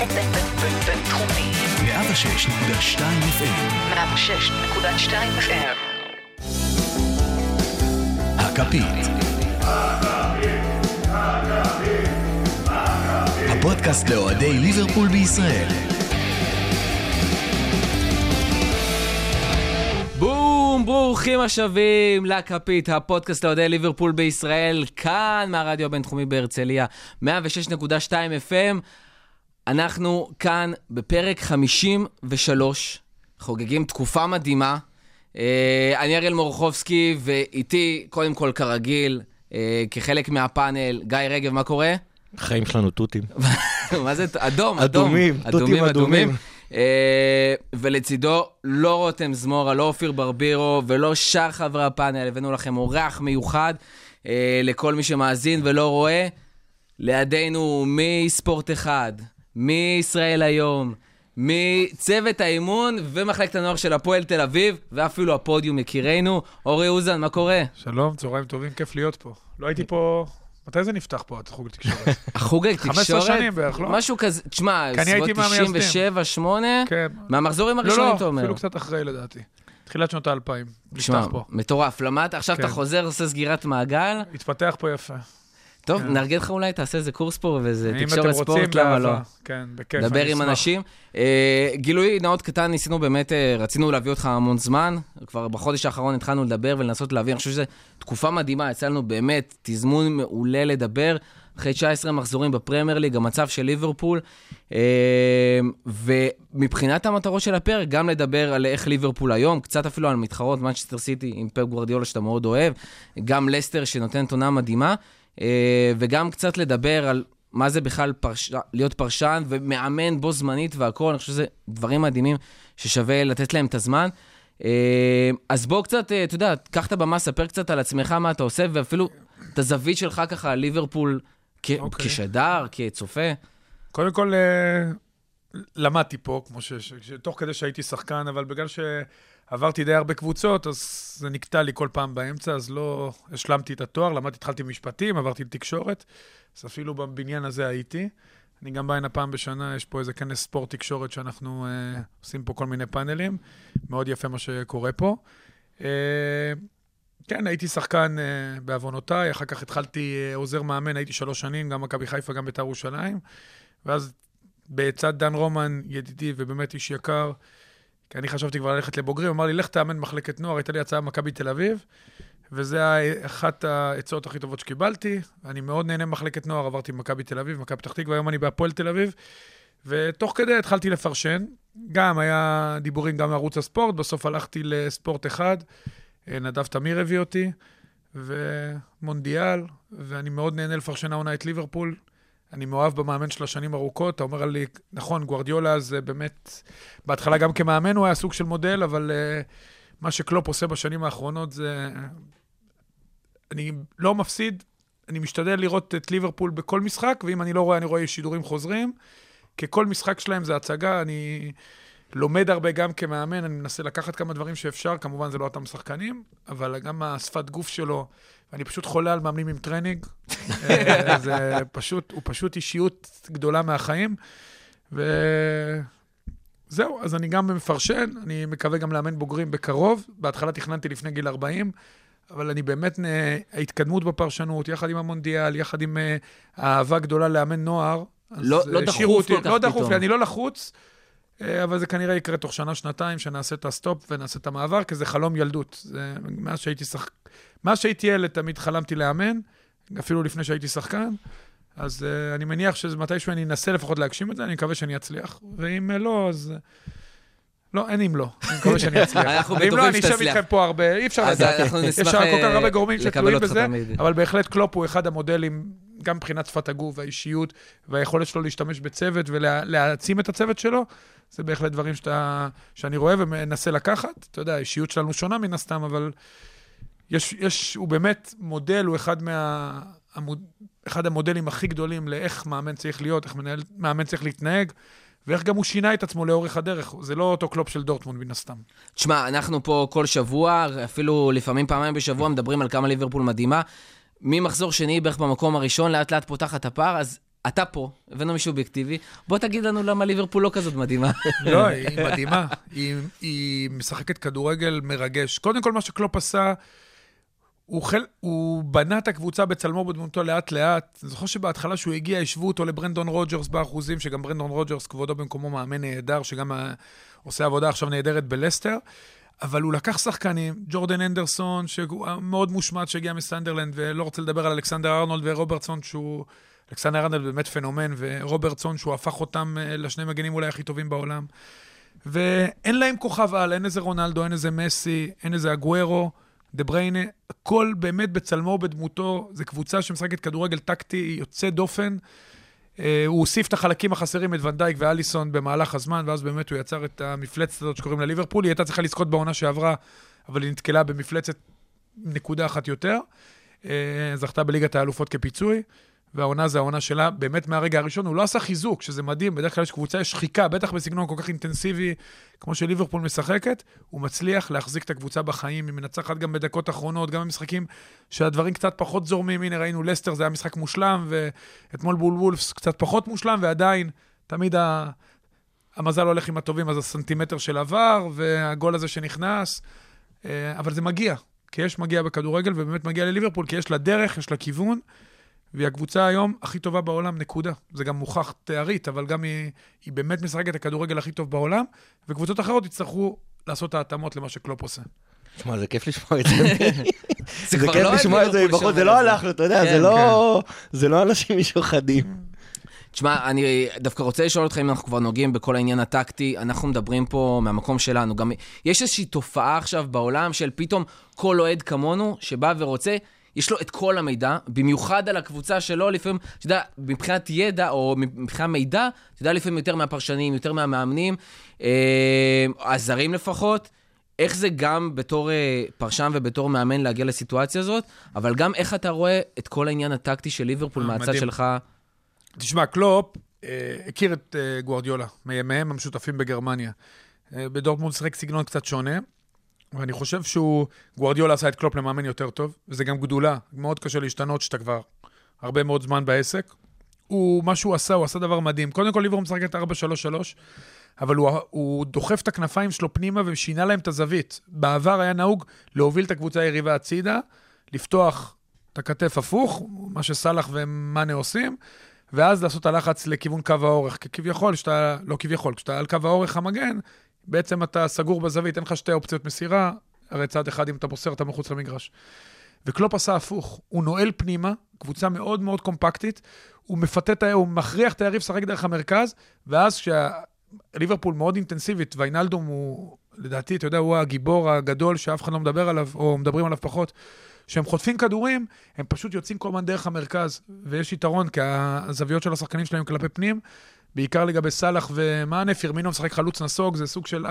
בינתחומי. 106.2 FM. 106.2 FM. הכפית. הפודקאסט לאוהדי ליברפול בישראל. בום, ברוכים השבים לכפית, הפודקאסט לאוהדי ליברפול בישראל, כאן מהרדיו הבינתחומי בהרצליה, 106.2 FM. אנחנו כאן בפרק 53, חוגגים תקופה מדהימה. אה, אני אריאל מורחובסקי, ואיתי, קודם כל, כרגיל, אה, כחלק מהפאנל, גיא רגב, מה קורה? החיים שלנו תותים. מה זה? אדום, אדום. אדומים, תותים אדומים. אה, ולצידו לא רותם זמורה, לא אופיר ברבירו ולא שאר חברי הפאנל, הבאנו לכם אורח מיוחד לכל מי שמאזין ולא רואה. לידינו מספורט אחד, מישראל היום, מצוות האימון ומחלקת הנוער של הפועל תל אביב, ואפילו הפודיום יקירנו. אורי אוזן, מה קורה? שלום, צהריים טובים, כיף להיות פה. לא הייתי פה... מתי זה נפתח פה, החוג לתקשורת? החוג לתקשורת? 15 שנים בערך, לא? משהו כזה, תשמע, סביבות הייתי מהמייסדים. 97, 8, כן. מהמחזורים לא, הראשונים, אתה לא, אומר. אפילו קצת אחרי לדעתי. תחילת שנות האלפיים. נפתח פה. מטורף. למדת, עכשיו כן. אתה חוזר, עושה סגירת מעגל. התפתח פה יפה. טוב, כן. נארגן לך אולי, תעשה איזה קורס פה ואיזה תקשורת ספורט, למה לא? כן, בכיף, דבר עם. אנשים. אה, גילוי נאות קטן, ניסינו באמת, אה, רצינו להביא אותך המון זמן. כבר בחודש האחרון התחלנו לדבר ולנסות להביא, אני חושב שזו תקופה מדהימה, יצא לנו באמת תזמון מעולה לדבר. אחרי 19 מחזורים בפרמייר ליג, המצב של ליברפול. אה, ומבחינת המטרות של הפרק, גם לדבר על איך ליברפול היום, קצת אפילו על מתחרות, מנצ'סטר סיטי עם פפ גוורדיולה שאתה מאוד אוהב, גם לסטר שנותנת עונה מדהימה, וגם קצת לדבר על מה זה בכלל פרש... להיות פרשן ומאמן בו זמנית והכול, אני חושב שזה דברים מדהימים ששווה לתת להם את הזמן. אה, אז בוא קצת, אה, אתה יודע, קח את הבמה, ספר קצת על עצמך, מה אתה עושה, ואפילו את הזווית שלך ככה ליברפול כ- אוקיי. כשדר, כצופה. קודם כל, אה, למדתי פה, כמו ש... ש- ש- תוך כדי שהייתי שחקן, אבל בגלל שעברתי די הרבה קבוצות, אז זה נקטע לי כל פעם באמצע, אז לא השלמתי את התואר, למדתי, התחלתי משפטים, עברתי לתקשורת, אז אפילו בבניין הזה הייתי. אני גם בא הנה פעם בשנה, יש פה איזה כנס ספורט תקשורת שאנחנו אה, עושים פה כל מיני פאנלים. מאוד יפה מה שקורה פה. אה, כן, הייתי שחקן אה, בעוונותיי, אחר כך התחלתי אה, עוזר מאמן, הייתי שלוש שנים, גם מכבי חיפה, גם בית"ר ירושלים. ואז בצד דן רומן, ידידי ובאמת איש יקר, כי אני חשבתי כבר ללכת לבוגרים, אמר לי, לך תאמן מחלקת נוער, הייתה לי הצעה במכבי תל אביב, היה אחת העצות הכי טובות שקיבלתי. אני מאוד נהנה ממחלקת נוער, עברתי ממכבי תל אביב, מכבי פתח תקווה, היום אני בהפועל תל אביב, ותוך כדי התחלתי לפרשן. גם היה דיבורים גם מערוץ הספורט, בסוף הלכתי לספורט אחד, אה, נדב תמיר הביא אותי, ומונדיאל, ואני מאוד נהנה לפרשן העונה את ליברפול. אני מאוהב במאמן של השנים ארוכות, אתה אומר לי, נכון, גוארדיולה זה באמת, בהתחלה גם כמאמן הוא היה סוג של מודל, אבל uh, מה שקלופ עושה בשנים האחרונות זה... אני לא מפסיד, אני משתדל לראות את ליברפול בכל משחק, ואם אני לא רואה, אני רואה שידורים חוזרים. כי כל משחק שלהם זה הצגה, אני לומד הרבה גם כמאמן, אני מנסה לקחת כמה דברים שאפשר, כמובן זה לא אותם שחקנים, אבל גם השפת גוף שלו, אני פשוט חולה על מאמנים עם טרנינג. אה, זה פשוט, הוא פשוט אישיות גדולה מהחיים. וזהו, אז אני גם מפרשן, אני מקווה גם לאמן בוגרים בקרוב. בהתחלה תכננתי לפני גיל 40, אבל אני באמת, נה- ההתקדמות בפרשנות, יחד עם המונדיאל, יחד עם אה, האהבה גדולה לאמן נוער. לא- לא אה, דחוף כל כך לא דחוף פתאום. לי, אני לא לחוץ. אה, אבל זה כנראה יקרה תוך שנה, שנתיים, שנעשה את ה stop ונעשה את המעבר, כי זה חלום ילדות. זה, מאז שהייתי שח... מאז שהייתי ילד תמיד חלמתי לאמן, אפילו לפני שהייתי שחקן. אז אה, אני מניח שמתישהו אני אנסה לפחות להגשים את זה, אני מקווה שאני אצליח. ואם לא, אז... לא, אין אם לא. אני מקווה שאני אצליח. אנחנו בטוחים לא, אני אשב. איתכם פה הרבה, אי אפשר לדעת. יש כל כך אה, הרבה גורמים שתלויים בזה. אבל בהחלט קלופ הוא אחד המודלים, גם מבחינת שפת הגוף והאישיות, והיכולת שלו להשתמש בצוות ולהעצים את הצוות שלו, זה בהחלט דברים שאתה, שאני רואה ומנסה לקחת. אתה יודע, האישיות שלנו שונה מן הסתם, אבל יש, יש, הוא באמת מודל, הוא אחד, מה, המוד, אחד המודלים הכי גדולים לאיך מאמן צריך להיות, איך מנהל, מאמן צריך להתנהג, ואיך גם הוא שינה את עצמו לאורך הדרך. זה לא אותו קלופ של דורטמונד, מן הסתם. תשמע, אנחנו פה כל שבוע, אפילו לפעמים פעמיים בשבוע, מדברים על כמה ליברפול מדהימה. ממחזור שני, בערך במקום הראשון, לאט לאט פותחת הפער, אז אתה פה, הבאנו מישהו אובייקטיבי, בוא תגיד לנו למה ליברפול לא כזאת מדהימה. לא, היא מדהימה. היא, היא משחקת כדורגל מרגש. קודם כל, מה שקלופ עשה, הוא, חל... הוא בנה את הקבוצה בצלמו ובדמותו לאט-לאט. אני זוכר שבהתחלה שהוא הגיע, השוו אותו לברנדן רוג'רס באחוזים, שגם ברנדן רוג'רס, כבודו במקומו מאמן נהדר, שגם. עושה עבודה עכשיו נהדרת בלסטר. אבל הוא לקח שחקנים, ג'ורדן אנדרסון, שהוא מאוד מושמט שהגיע מסנדרלנד, ולא רוצה לדבר על אלכסנדר ארנולד ורוברטסון, שהוא... אלכסנדר ארנולד באמת פנומן, ורוברטסון, שהוא הפך אותם אה, לשני מגנים אולי הכי טובים בעולם. ואין להם כוכב על, אין איזה רונלדו, אין איזה מסי, אין איזה אגוורו, דה בריינה, הכל באמת בצלמו ובדמותו. זו קבוצה שמשחקת כדורגל טקטי יוצא דופן. אה, הוא הוסיף את החלקים החסרים, את ונדייק ואליסון במהלך הזמן, ואז באמת הוא יצר את המפלצת הזאת שקוראים לה ליברפול. היא הייתה צריכה לזכות בעונה שעברה, אבל היא נתקלה במפלצת נקודה אחת יותר. אה, זכתה בליגת האלופות כפיצוי. והעונה זה העונה שלה, באמת מהרגע הראשון, הוא לא עשה חיזוק, שזה מדהים, בדרך כלל יש קבוצה, יש שחיקה, בטח בסגנון כל כך אינטנסיבי, כמו שליברפול משחקת, הוא מצליח להחזיק את הקבוצה בחיים, היא מנצחת גם בדקות אחרונות, גם במשחקים שהדברים קצת פחות זורמים, הנה ראינו לסטר, זה היה משחק מושלם, ואתמול בול וולפס קצת פחות מושלם, ועדיין, תמיד ה... המזל הולך עם הטובים, אז הסנטימטר של עבר, והגול הזה שנכנס, אה, אבל זה מגיע, כי יש מגיע בכדורגל, ובאמת מגיע לליברפול, כי יש לה דרך, יש לה כיוון. והיא הקבוצה היום הכי טובה בעולם, נקודה. זה גם מוכח תארית, אבל גם היא, היא באמת משחקת את הכדורגל הכי טוב בעולם, וקבוצות אחרות יצטרכו לעשות ההתאמות למה שקלופ עושה. תשמע, זה כיף לשמוע את זה. זה כיף לא לשמוע את זה מבחוץ, זה לא אנחנו, אתה יודע, כן, לא- כן. זה לא אנשים משוחדים. תשמע, אני דווקא רוצה לשאול אותך אם אנחנו כבר נוגעים בכל העניין הטקטי, אנחנו מדברים פה מהמקום שלנו. גם יש איזושהי תופעה עכשיו בעולם של פתאום כל אוהד כמונו, שבא ורוצה יש לו את כל המידע, במיוחד על הקבוצה שלו, לפעמים, אתה יודע, מבחינת ידע או מבחינת מידע, אתה יודע, לפעמים יותר מהפרשנים, יותר מהמאמנים, אה, הזרים לפחות. איך זה גם בתור אה, פרשן ובתור מאמן להגיע לסיטואציה הזאת, אבל גם איך אתה רואה את כל העניין הטקטי של ליברפול אה, מהצד שלך. תשמע, קלופ אה, הכיר את אה, גוארדיולה, מימיהם המשותפים בגרמניה. אה, בדורטמונד שיחק סגנון קצת שונה. ואני חושב שהוא, גוורדיולה עשה את קלופ למאמן יותר טוב, וזה גם גדולה. מאוד קשה להשתנות שאתה כבר הרבה מאוד זמן בעסק. הוא, מה שהוא עשה, הוא עשה דבר מדהים. קודם כל, ליברפול משחק את 4-3-3, אבל הוא, הוא דוחף את הכנפיים שלו פנימה ושינה להם את הזווית. בעבר היה נהוג להוביל את הקבוצה היריבה הצידה, לפתוח את הכתף הפוך, מה שסאלח ומאנה עושים, ואז לעשות הלחץ לכיוון קו האורך. כביכול, שאתה, לא כביכול, כשאתה על קו האורך המגן, בעצם אתה סגור בזווית, אין לך שתי אופציות מסירה, הרי צד אחד, אם אתה מוסר, אתה מחוץ למגרש. וקלופ עשה הפוך, הוא נועל פנימה, קבוצה מאוד מאוד קומפקטית, הוא מפתה. הוא מכריח את היריב לשחק דרך המרכז, ואז כשליברפול מאוד אינטנסיבית, ויינלדום הוא, לדעתי, אתה יודע, הוא הגיבור הגדול שאף אחד לא מדבר עליו, או מדברים עליו פחות. כשהם חוטפים כדורים, הם פשוט יוצאים כל הזמן דרך המרכז, ויש יתרון, כי הזוויות של השחקנים שלהם כלפי פנים, בעיקר לגבי סאלח ומאנה, פירמינו משחק חלוץ נסוג, זה סוג של 4-3-3,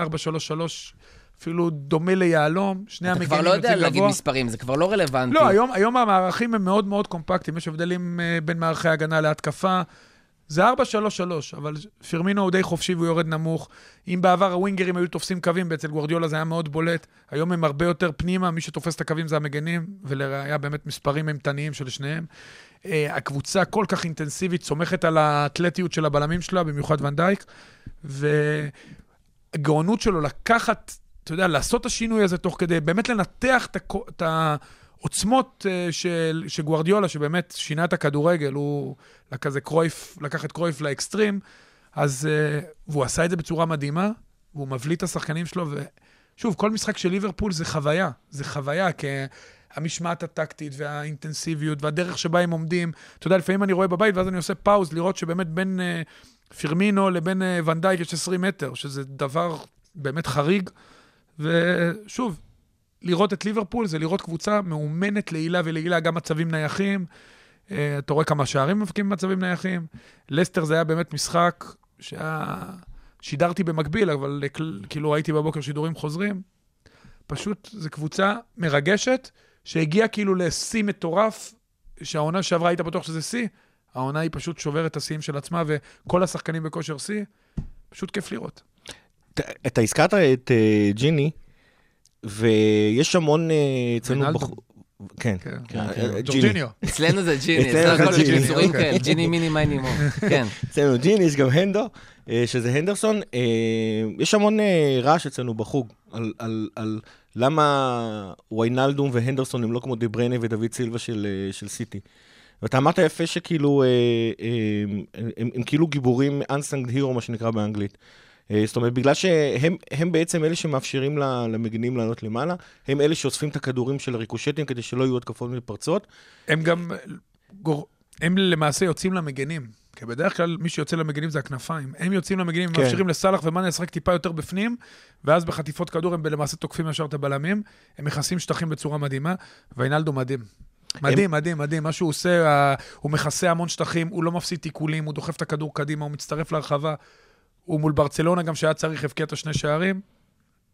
אפילו דומה ליהלום, שני המגינים יוצאים גבוה. אתה כבר לא יודע להגיד מספרים, זה כבר לא רלוונטי. לא, היום, היום המערכים הם מאוד מאוד קומפקטיים, יש הבדלים uh, בין מערכי הגנה להתקפה. זה 4-3-3, אבל פירמינו הוא די חופשי והוא יורד נמוך. אם בעבר הווינגרים היו תופסים קווים, ואצל גוורדיולה זה היה מאוד בולט, היום הם הרבה יותר פנימה, מי שתופס את הקווים זה המגנים, ולראיה באמת מספרים אימתניים של שניהם. Uh, הקבוצה כל כך אינטנסיבית, סומכת על האתלטיות של הבלמים שלה, במיוחד ונדייק, והגאונות שלו לקחת, אתה יודע, לעשות את השינוי הזה תוך כדי, באמת לנתח את העוצמות uh, של, גוארדיולה, שבאמת שינה את הכדורגל, הוא כזה קרויף, לקח את קרויף לאקסטרים, אז, uh, והוא עשה את זה בצורה מדהימה, והוא מבליט את השחקנים שלו, ושוב, כל משחק של ליברפול זה חוויה, זה חוויה, כי... המשמעת הטקטית והאינטנסיביות והדרך שבה הם עומדים. אתה יודע, לפעמים אני רואה בבית ואז אני עושה פאוז לראות שבאמת בין uh, פירמינו לבין uh, ונדייק יש 20 מטר, שזה דבר באמת חריג. ושוב, לראות את ליברפול זה לראות קבוצה מאומנת לעילה ולעילה, גם מצבים נייחים. Uh, אתה רואה כמה שערים מבקיעים במצבים נייחים. לסטר זה היה באמת משחק שהיה... שידרתי במקביל, אבל כאילו ראיתי בבוקר שידורים חוזרים. פשוט זו קבוצה מרגשת, שהגיע כאילו לשיא מטורף, שהעונה שעברה היית בטוח שזה שיא, העונה היא פשוט שוברת את השיאים של עצמה, וכל השחקנים בכושר שיא, פשוט כיף לראות. אתה הזכרת את uh, ג'יני, ויש המון אה, אצלנו... ונלדום. בח... כן, כן. כן, אה, ג'יני. ג'ורג'יניו. אצלנו זה ג'יני, אצלנו זה ג'יני, אוקיי. ג'יני מיני מייני מו. כן. אצלנו ג'יני, יש גם הנדו, אה, שזה הנדרסון. אה, יש המון אה, רעש אצלנו בחוג על- על- על למה ויינלדום והנדרסון הם לא כמו דה בריינה ודוד סילבה של אה, של סיטי. ואתה אמרת יפה שכאילו, אה, אה, הם, הם כאילו גיבורים unsung hero, מה שנקרא באנגלית. אה, זאת אומרת, בגלל שהם הם בעצם אלה שמאפשרים למגינים לעלות למעלה, הם אלה שאוספים את הכדורים של הריקושטים כדי שלא יהיו התקפות מתפרצות. הם גם. הם למעשה יוצאים למגנים. כי בדרך כלל מי שיוצא למגנים זה הכנפיים. הם יוצאים למגנים, הם כן. מאפשרים לסאלח ומאנה לשחק טיפה יותר בפנים, ואז בחטיפות כדור הם למעשה תוקפים ישר את הבלמים. הם מכסים שטחים בצורה מדהימה, ויינלדו מדהים. מדהים, מדהים, מדהים. מה שהוא עושה, הוא מכסה המון שטחים, הוא לא מפסיד תיקולים, הוא דוחף את הכדור קדימה, הוא מצטרף להרחבה. הוא מול ברצלונה, גם שהיה צריך, הבקיע את השני שערים.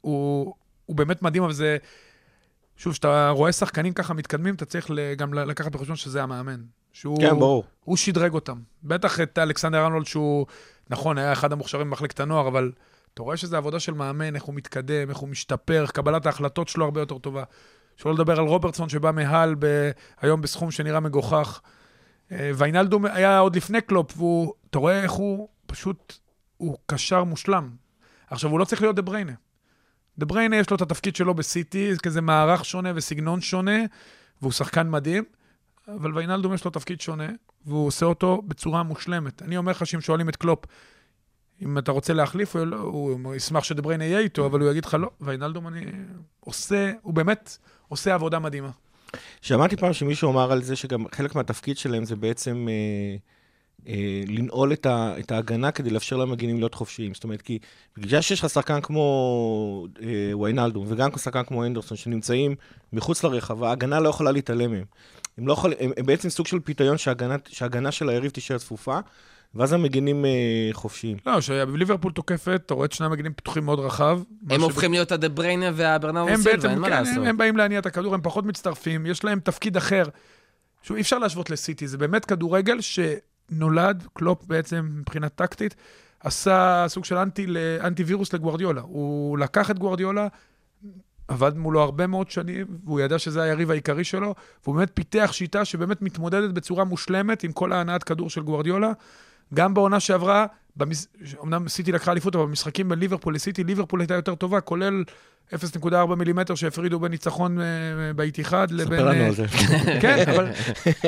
הוא, הוא באמת מדהים, אבל זה... שוב, כשאתה רואה שחקנים ככה מתקדמים, אתה צריך גם לקחת בחשבון שזה המאמן. שהוא, כן, ברור. הוא שדרג אותם. בטח את אלכסנדר ארנולד, שהוא, נכון, היה אחד המוכשרים במחלקת הנוער, אבל אתה רואה שזו עבודה של מאמן, איך הוא מתקדם, איך הוא משתפר, איך קבלת ההחלטות שלו הרבה יותר טובה. שלא לדבר על רוברטסון שבא מהל ב... היום בסכום שנראה מגוחך. אה, ויינלדו היה עוד לפני קלופ, ואתה רואה איך הוא פשוט, הוא קשר מושלם. עכשיו, הוא לא צריך להיות דה בריינה. דה בריינה יש לו את התפקיד שלו בסיטי, כזה מערך שונה וסגנון שונה, והוא שחקן מדהים, אבל ויינלדום יש לו תפקיד שונה, והוא עושה אותו בצורה מושלמת. אני אומר לך שאם שואלים את קלופ, אם אתה רוצה להחליף, הוא, לא, הוא ישמח שדה בריינה יהיה איתו, אבל הוא יגיד לך לא, ויינלדום אני עושה, הוא באמת עושה עבודה מדהימה. שמעתי פעם שמישהו אמר על זה שגם חלק מהתפקיד שלהם זה בעצם אה, אה, לנעול את, ה, את ההגנה כדי לאפשר למגינים להיות חופשיים. זאת אומרת, כי בגלל שיש לך שחקן כמו אה, ויינלדום וגם שחקן כמו הנדרסון שנמצאים מחוץ לרחבה, ההגנה לא יכולה להתעלם מהם. הם, לא יכול, הם, הם בעצם סוג של פיתיון שההגנה, שההגנה של היריב תישאר צפופה, ואז המגינים אה, חופשיים. לא, כשליברפול תוקפת, אתה רואה את שני המגנים פתוחים מאוד רחב. הם הופכים להיות הדה בריינה והברנאו הם סילבה, אין מה כן, לעשות. הם, הם באים להניע את הכדור, הם פחות מצטרפים, יש להם תפקיד אחר. שוב, אי אפשר להשוות לסיטי, זה באמת כדורגל שנולד, קלופ בעצם מבחינה טקטית, עשה סוג של אנטי, אנטי וירוס לגוארדיולה. הוא לקח את גוארדיולה, עבד מולו הרבה מאוד שנים, והוא ידע שזה היריב העיקרי שלו, והוא באמת פיתח שיטה שבאמת מתמודדת בצורה מושלמת עם כל ההנעת כדור של גוארדיולה. גם בעונה שעברה, במס... אמנם סיטי לקחה אליפות, אבל במשחקים בין ליברפול לסיטי, ליברפול הייתה יותר טובה, כולל 0.4 מילימטר שהפרידו בין ניצחון אה, באיתיחד לבין... ספר לנו אה, על זה. כן, אבל,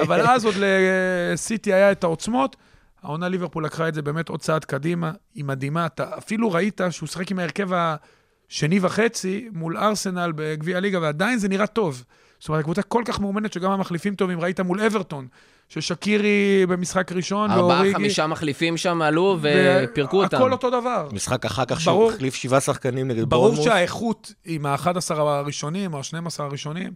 אבל אז עוד לסיטי היה את העוצמות. העונה ליברפול לקחה את זה באמת עוד צעד קדימה, היא מדהימה. אתה אפילו ראית שהוא שיחק עם ההרכב השני וחצי מול ארסנל בגביע הליגה, ועדיין זה נראה טוב. זאת אומרת, הקבוצה כל כך מאומנת שגם המחליפים טובים. ראית מול אברטון, ששקירי במשחק ראשון, ארבעה, ואוריגי... חמישה מחליפים שם עלו ו- ופירקו אותם. הכל אותו דבר. משחק אחר כך ברור. שהוא החליף שבעה שחקנים נגד ברור בורנמוס. שהאיכות עם ה-11 הראשונים, או ה-12 הראשונים,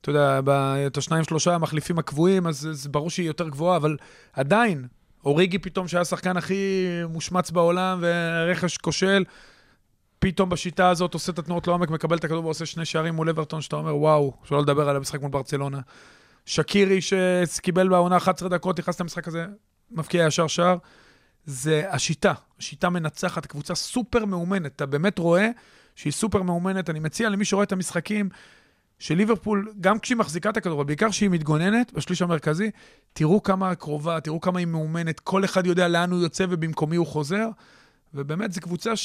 אתה יודע, ב- את השניים, שלושה המחליפים הקבועים, אז זה ברור שהיא יותר גבוהה, אבל עדיין, אוריגי פתאום, שהיה השחקן הכי מושמץ בעולם, ורכש כושל, פתאום בשיטה הזאת עושה את התנועות לעומק, מקבל את הכדור ועושה שני שערים מול אברטון, שאתה אומר, וואו, שלא לדבר על המשחק מול ברצלונה. שקירי שקיבל בעונה 11 דקות, נכנס למשחק הזה, מבקיע ישר שער. זה השיטה, השיטה מנצחת, קבוצה סופר מאומנת. אתה באמת רואה שהיא סופר מאומנת. אני מציע למי שרואה את המשחקים של ליברפול, גם כשהיא מחזיקה את הכדור, בעיקר כשהיא מתגוננת בשליש המרכזי, תראו כמה קרובה, תראו כמה היא מאומנת, כל אחד יודע לאן הוא יוצא ובמקומי הוא חוזר, ובאמת זו קבוצה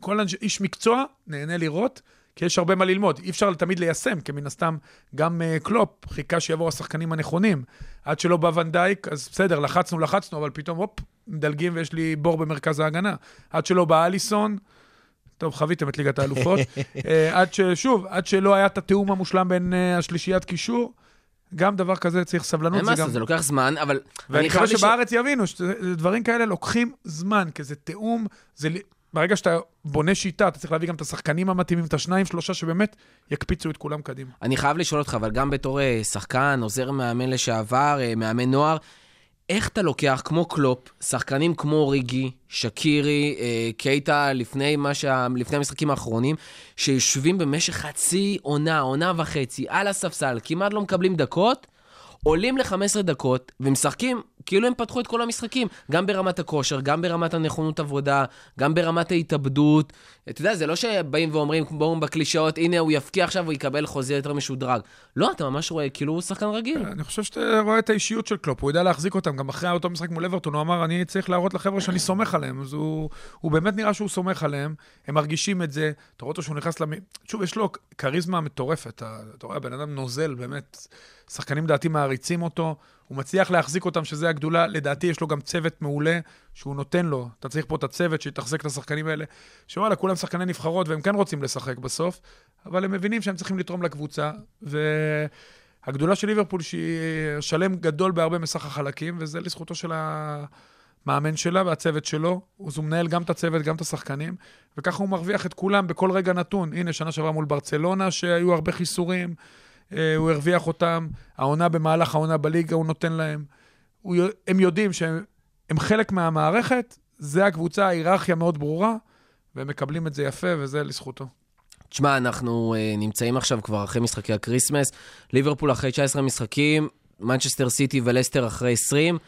שכל אנש... איש מקצוע נהנה לראות, כי יש הרבה מה ללמוד. אי אפשר תמיד ליישם, כי מן הסתם גם uh, קלופ חיכה שיבואו השחקנים הנכונים. עד שלא בא ונדייק, אז בסדר, לחצנו, לחצנו, אבל פתאום, הופ, מדלגים ויש לי בור במרכז ההגנה. עד שלא בא אליסון, טוב, חוויתם את ליגת האלופות. אה, עד ש... שוב, עד שלא היה את התיאום המושלם בין אה, השלישיית קישור, גם דבר כזה צריך סבלנות. אין מה. לעשות, זה לוקח זמן, אבל... ואני מקווה שבארץ יבינו שדברים כאלה לוקחים זמן, כי זה תיאום, זה... ברגע שאתה בונה שיטה, אתה צריך להביא גם את השחקנים המתאימים, את השניים, שלושה שבאמת יקפיצו את כולם קדימה. אני חייב לשאול אותך, אבל גם בתור אה, שחקן, עוזר מאמן לשעבר, אה, מאמן נוער, איך אתה לוקח, כמו קלופ, שחקנים כמו ריגי, שקירי, אה, קייטה, לפני, שה... לפני המשחקים האחרונים, שיושבים במשך חצי עונה, עונה וחצי, על הספסל, כמעט לא מקבלים דקות, עולים ל-15 דקות ומשחקים כאילו הם פתחו את כל המשחקים, גם ברמת הכושר, גם ברמת הנכונות עבודה, גם ברמת ההתאבדות. אתה יודע, זה לא שבאים ואומרים, כמו בקלישאות, הנה הוא יפקיע עכשיו, הוא יקבל חוזה יותר משודרג. לא, אתה ממש רואה, כאילו הוא שחקן רגיל. אני חושב שאתה רואה את האישיות של קלופ, הוא יודע להחזיק אותם. גם אחרי אותו משחק מול אברטון, הוא אמר, אני צריך להראות לחבר'ה שאני סומך עליהם. אז הוא, הוא באמת נראה שהוא סומך עליהם, הם מרגישים את זה. אתה רואה אותו שהוא נכנס למ... שוב, יש לו כריזמה מטורפת. אתה, רואה, הבן אדם נוזל, באמת. שחקנים לדעתי מעריצים אותו. הוא מצליח להחזיק אותם, שזה הגדולה. לדעתי, יש לו גם צוות מעולה שהוא נותן לו. אתה צריך פה את הצוות שיתחזק את השחקנים האלה. שוואלה, כולם שחקני נבחרות והם כן רוצים לשחק בסוף, אבל הם מבינים שהם צריכים לתרום לקבוצה. והגדולה של ליברפול, שהיא שלם גדול בהרבה מסך החלקים, וזה לזכותו של המאמן שלה והצוות שלו. אז הוא מנהל גם את הצוות, גם את השחקנים, וככה הוא מרוויח את כולם בכל רגע נתון. הנה, שנה שעברה מול ברצלונה, שהיו הרבה חיסורים. אה, הוא הרוויח אותם, העונה במהלך העונה בליגה הוא נותן להם. הוא, הם יודעים שהם חלק מהמערכת, זה הקבוצה, ההיררכיה מאוד ברורה, והם מקבלים את זה יפה, וזה לזכותו. תשמע, אנחנו אה, נמצאים עכשיו כבר אחרי משחקי ה Christmas, ליברפול אחרי 19 משחקים, מנצ'סטר סיטי ולסטר אחרי 20,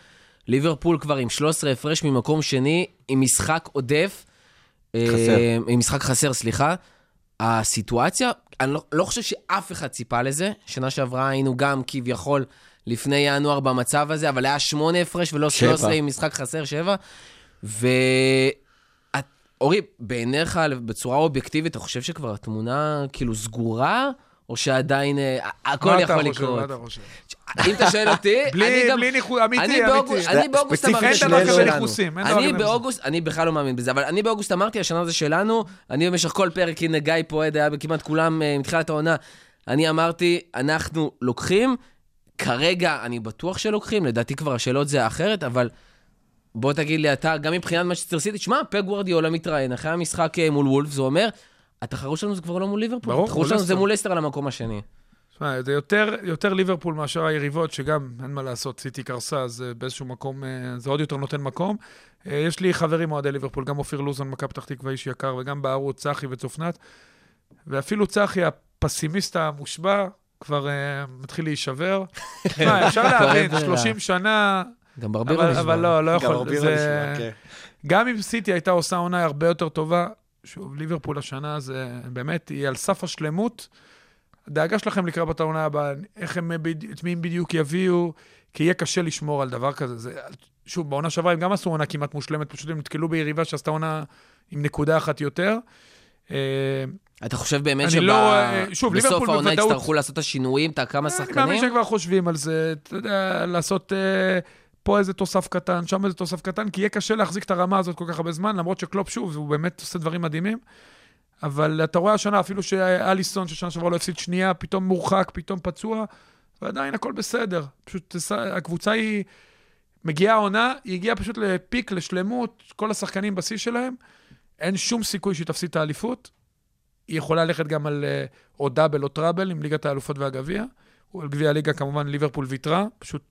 ליברפול כבר עם 13 הפרש ממקום שני, עם משחק עודף. חסר. אה, עם משחק חסר, סליחה. הסיטואציה, אני לא, לא חושב שאף אחד ציפה לזה. שנה שעברה היינו גם כביכול לפני ינואר במצב הזה, אבל היה שמונה הפרש ולא 13 עם משחק חסר, שבע. ואורי, בעיניך, בצורה אובייקטיבית, אתה חושב שכבר התמונה כאילו סגורה? או שעדיין uh, הכל יכול לקרות. מה אתה חושב? אם אתה שואל אותי, בלי, אני גם... בלי ניחוס, אמיתי, אני אמיתי. באוגוסט, אני באוגוסט אמרתי אין דבר כזה. ניחוסים, אין דבר אני באוגוסט, אני בכלל לא מאמין בזה, אבל אני באוגוסט אמרתי, השנה זה שלנו, אני במשך כל פרק, הנה גיא פה עד היה בכמעט כולם אה, מתחילת העונה, אני אמרתי, אנחנו לוקחים, כרגע אני בטוח שלוקחים, לדעתי כבר השאלות זה אחרת, אבל בוא תגיד לי אתה, גם מבחינת מצ'סטר סיטי, שמע, פג גוורדיאולה מתראיין אחרי המשחק אה, מול וולף, זה אומר, התחרות שלנו זה כבר לא מול ליברפול, ברור, התחרות שלנו זה. מול לסטר על המקום השני. תשמע, זה יותר, יותר ליברפול מאשר היריבות, שגם אין מה לעשות, סיטי קרסה, אז באיזשהו מקום, אה, זה עוד יותר נותן מקום. אה, יש לי חברים אוהדי ליברפול, גם אופיר לוזון, מכבי פתח תקווה, איש יקר, וגם בערוץ צחי וצופנת, ואפילו צחי, הפסימיסט המושבע, כבר uh, מתחיל להישבר. תשמע, אפשר להבין, כואב, 30 שנה, גם ברבירה אבל, נשמע. אבל לא, לא גם יכול. הרבה זה... נשמע, כן. גם אם סיטי הייתה עושה עונה הרבה יותר טובה, שוב, ליברפול השנה זה באמת, היא על סף השלמות. הדאגה שלכם לקראת העונה הבאה, איך הם, את מי הם בדיוק יביאו, כי יהיה קשה לשמור על דבר כזה. זה, שוב, בעונה שעברה הם גם עשו עונה כמעט מושלמת, פשוט הם נתקלו ביריבה שעשתה עונה עם נקודה אחת יותר. אה, אתה חושב באמת אני לא, אה, שבסוף העונה בוודאות- יצטרכו לעשות את השינויים, את הכמה אני מאמין שחקנים? שהם כבר חושבים על זה, אתה יודע, לעשות אה, פה איזה תוסף קטן, שם איזה תוסף קטן, כי יהיה קשה להחזיק את הרמה הזאת כל כך הרבה זמן, למרות שקלופ, שוב, הוא באמת עושה דברים מדהימים. אבל אתה רואה השנה, אפילו שאליסון, ששנה שעברה לא הפסיד שנייה, פתאום מורחק, פתאום פצוע, ועדיין הכל בסדר. פשוט הקבוצה היא... מגיעה העונה, היא הגיעה פשוט לפיק, לשלמות, כל השחקנים בשיא שלהם. אין שום סיכוי שהיא תפסיד את האליפות. היא יכולה ללכת גם על אה, או דאבל או טראבל עם ליגת האלופות והגביע. על גביע הליגה כמובן ליברפול ויתרה, פשוט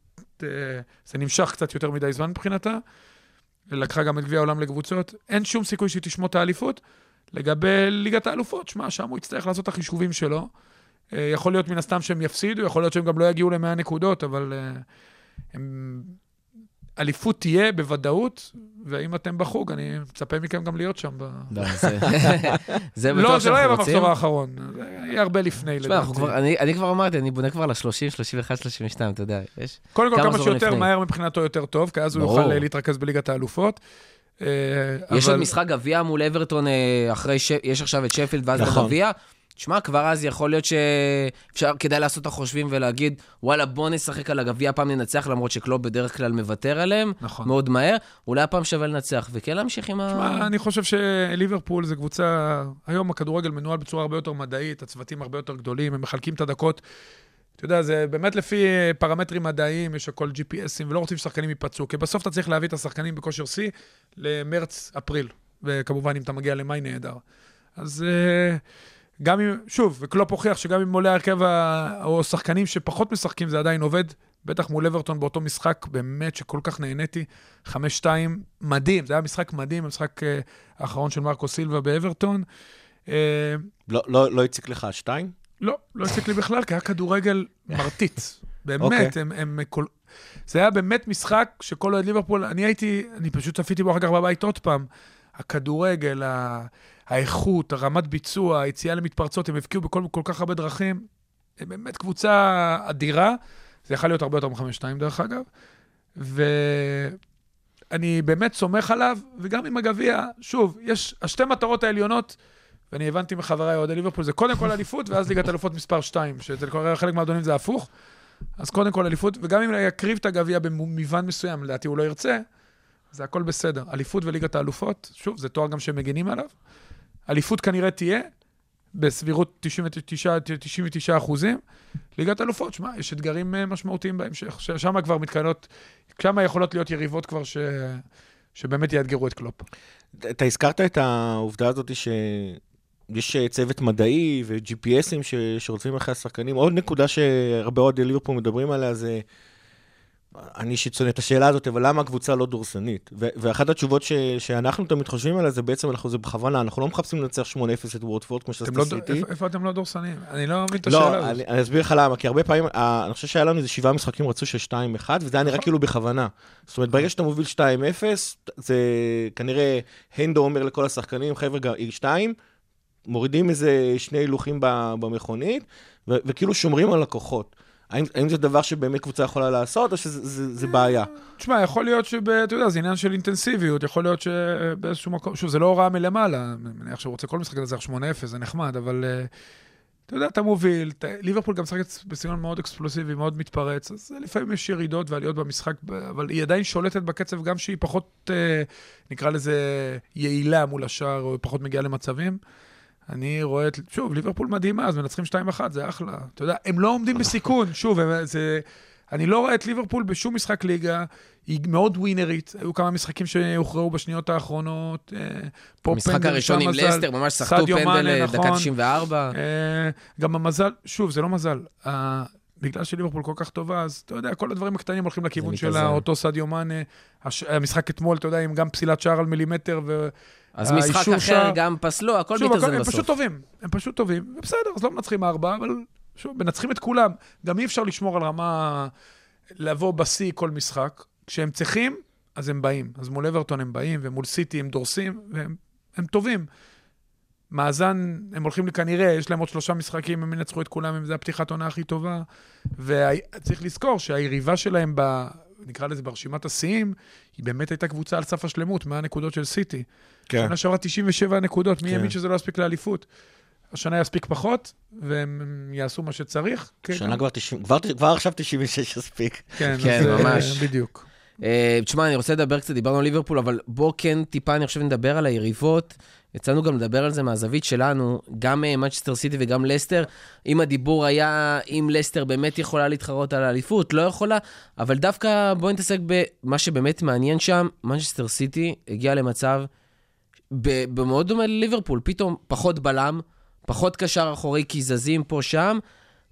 אה, זה נמשך קצת יותר מדי זמן מבחינתה. לקחה גם את גביע העולם לקבוצות. אין שום סיכוי שהיא תשמוט את האליפות. לגבי ליגת האלופות, שמע, שם הוא יצטרך לעשות את החישובים שלו. אה, יכול להיות מן הסתם שהם יפסידו, יכול להיות שהם גם לא יגיעו ל-100 נקודות, אבל אה, הם... אליפות תהיה בוודאות, ואם אתם בחוג, אני מצפה מכם גם להיות שם. ב... לא, זה- זה לא, זה לא יהיה. במחזור האחרון, זה יהיה הרבה לפני, לדעתי. כבר- אני אני כבר אמרתי, אני בונה כבר ל-30, 31, 32, אתה יודע, יש... קודם כל, כמה שיותר לפני. מהר מבחינתו יותר טוב, כי אז הוא. יוכל אה, להתרכז בליגת האלופות. אה, יש אבל- עוד משחק גביע מול אברטון אה, אחרי ש... יש עכשיו את שפילד ואז נכון. תשמע, כבר אז יכול להיות שאפשר, כדאי לעשות את החושבים ולהגיד, וואלה, בוא נשחק על הגביע, הפעם ננצח, למרות שקלוב בדרך כלל מוותר עליהם, נכון. מאוד מהר, אולי הפעם שווה לנצח, וכן להמשיך עם ה... תשמע, אני חושב שליברפול זה קבוצה, היום הכדורגל מנוהל בצורה הרבה יותר מדעית, הצוותים הרבה יותר גדולים, הם מחלקים את הדקות. אתה יודע, זה באמת לפי פרמטרים מדעיים, יש הכל GPSים, ולא רוצים ששחקנים ייפצעו, כי בסוף אתה צריך להביא את השחקנים בכושר שיא למרץ-אפריל, וכמובן, אם אתה מגיע למאי, נהדר. אז אה, גם אם, שוב, וקלופ הוכיח שגם אם עולה ההרכב ה- או שחקנים שפחות משחקים, זה עדיין עובד. בטח מול אברטון באותו משחק, באמת שכל כך נהניתי. 5-2, מדהים, זה היה משחק מדהים, המשחק אה, האחרון של מרקו סילבה באברטון. אה, לא- לא לא הציק לך שתיים? לא, לא הציק לי בכלל, כי היה כדורגל מרטיץ. באמת, אוקיי. הם, הם כל... זה היה באמת משחק שכל אוהד ליברפול, אני הייתי, אני פשוט צפיתי בו אחר כך בבית עוד פעם. הכדורגל, ה... האיכות, הרמת ביצוע, היציאה למתפרצות, הם הבקיעו בכל כל כך הרבה דרכים. הם באמת קבוצה אדירה. זה יכול להיות הרבה יותר מ-5-2 דרך אגב. ואני באמת סומך עליו, וגם עם הגביע, שוב, יש, השתי מטרות העליונות, ואני הבנתי מחבריי אוהדי ליברפול, זה קודם כל אליפות, ואז ליגת אלופות מספר 2, שאצל חלק מהאדונים זה הפוך. אז קודם כל אליפות, וגם אם יקריב את הגביע במובן מסוים, לדעתי הוא לא ירצה, זה הכל בסדר. אליפות וליגת האלופות, שוב, זה תואר גם שמגינים עליו. אליפות כנראה תהיה, בסבירות 99, 99 אחוזים. ליגת אלופות, שמע, יש אתגרים אה, משמעותיים בהמשך, ששם כבר מתקיינות, שם יכולות להיות יריבות כבר ש... שבאמת יאתגרו את קלופ. אתה הזכרת את העובדה הזאת שיש צוות מדעי ו-GPSים ש... שרוצים אחרי השחקנים. עוד נקודה שהרבה אוהדי ליברפול מדברים עליה זה... אני אישית שונא את השאלה הזאת, אבל למה הקבוצה לא דורסנית? ו- ואחת התשובות ש- שאנחנו תמיד חושבים עליה, זה בעצם, אנחנו זה בכוונה, אנחנו לא מחפשים לנצח 8-0 את וורדפורד, כמו שעשית לא, סיטי. איפה, איפה אתם לא דורסנים? אני לא מבין את השאלה הזאת. לא, אני, אני אסביר לך למה, כי הרבה פעמים, אה, אני חושב שהיה לנו איזה שבעה משחקים רצו של 2-1, וזה היה נראה נכון. כאילו בכוונה. זאת אומרת, ברגע שאתה מוביל 2-0, זה כנראה, הנדו אומר לכל השחקנים, חבר'ה, עיר 2, מורידים איזה שני הילוכים במכונית, ו- וכאילו שומרים על הכוחות. האם, האם זה דבר שבאמת קבוצה יכולה לעשות, או שזה זה, זה בעיה? תשמע, יכול להיות שב... אתה יודע, זה עניין של אינטנסיביות, יכול להיות שבאיזשהו מקום, שוב, זה לא הוראה מלמעלה, אני מניח שהוא רוצה כל משחק לנצח 8-0, זה נחמד, אבל אה, אתה יודע, אתה מוביל, אתה... ליברפול גם משחקת בסגנון מאוד אקספלוסיבי, מאוד מתפרץ, אז לפעמים יש ירידות ועליות במשחק, אבל היא עדיין שולטת בקצב, גם שהיא פחות, אה, נקרא לזה, יעילה מול השאר, או פחות מגיעה למצבים. אני רואה את, שוב, ליברפול מדהימה, אז מנצחים 2-1, זה אחלה. אתה יודע, הם לא עומדים בסיכון, שוב, הם, זה... אני לא רואה את ליברפול בשום משחק ליגה, היא מאוד ווינרית, היו כמה משחקים שהוכרעו בשניות האחרונות. אה, פה המשחק הראשון עם לסטר, ממש סעדיו פנדל אה, דקה נכון. 94. אה, גם המזל, שוב, זה לא מזל. בגלל שליברפול כל כך טובה, אז אתה יודע, כל הדברים הקטנים הולכים לכיוון של. אותו סעדיו מאנה. הש- המשחק אתמול, אתה יודע, עם גם פסילת שער על מילימטר, ו... אז משחק אחר גם פסלו, הכל מתאזן הכל- הם בסוף. פשוט טובים, הם פשוט טובים, ובסדר, אז לא מנצחים ארבע, אבל שוב, מנצחים את כולם. גם אי אפשר לשמור על רמה, לבוא בשיא כל משחק. כשהם צריכים, אז הם באים. אז מול אברטון הם באים, ומול סיטי הם דורסים, והם הם טובים. מאזן, הם הולכים לי כנראה, יש להם עוד שלושה משחקים, הם ינצחו את כולם, אם זו הפתיחת עונה הכי טובה. וצריך לזכור שהיריבה שלהם, ב, נקרא לזה ברשימת השיאים, היא באמת הייתה קבוצה על סף השלמות, מהנקודות של סיטי. כן. שנה שעברה 97 נקודות, מי כן. האמין שזה לא יספיק לאליפות? השנה יספיק פחות, והם יעשו מה שצריך. כן, שנה גם- כבר 90, כבר, כבר עכשיו 96 יספיק. כן, כן, אה, ממש. בדיוק. אה, תשמע, אני רוצה לדבר קצת, דיברנו על ליברפול, אבל בוא כן טיפה, אני חושב, נדבר על היריבות. יצאנו גם לדבר על זה מהזווית שלנו, גם מנצ'סטר סיטי וגם לסטר. אם הדיבור היה אם לסטר באמת יכולה להתחרות על האליפות, לא יכולה, אבל דווקא בוא נתעסק במה שבאמת מעניין שם. מנצ'סטר סיטי הגיע למצב במאוד דומה לליברפול, פתאום פחות בלם, פחות קשר אחורי כי זזים פה שם.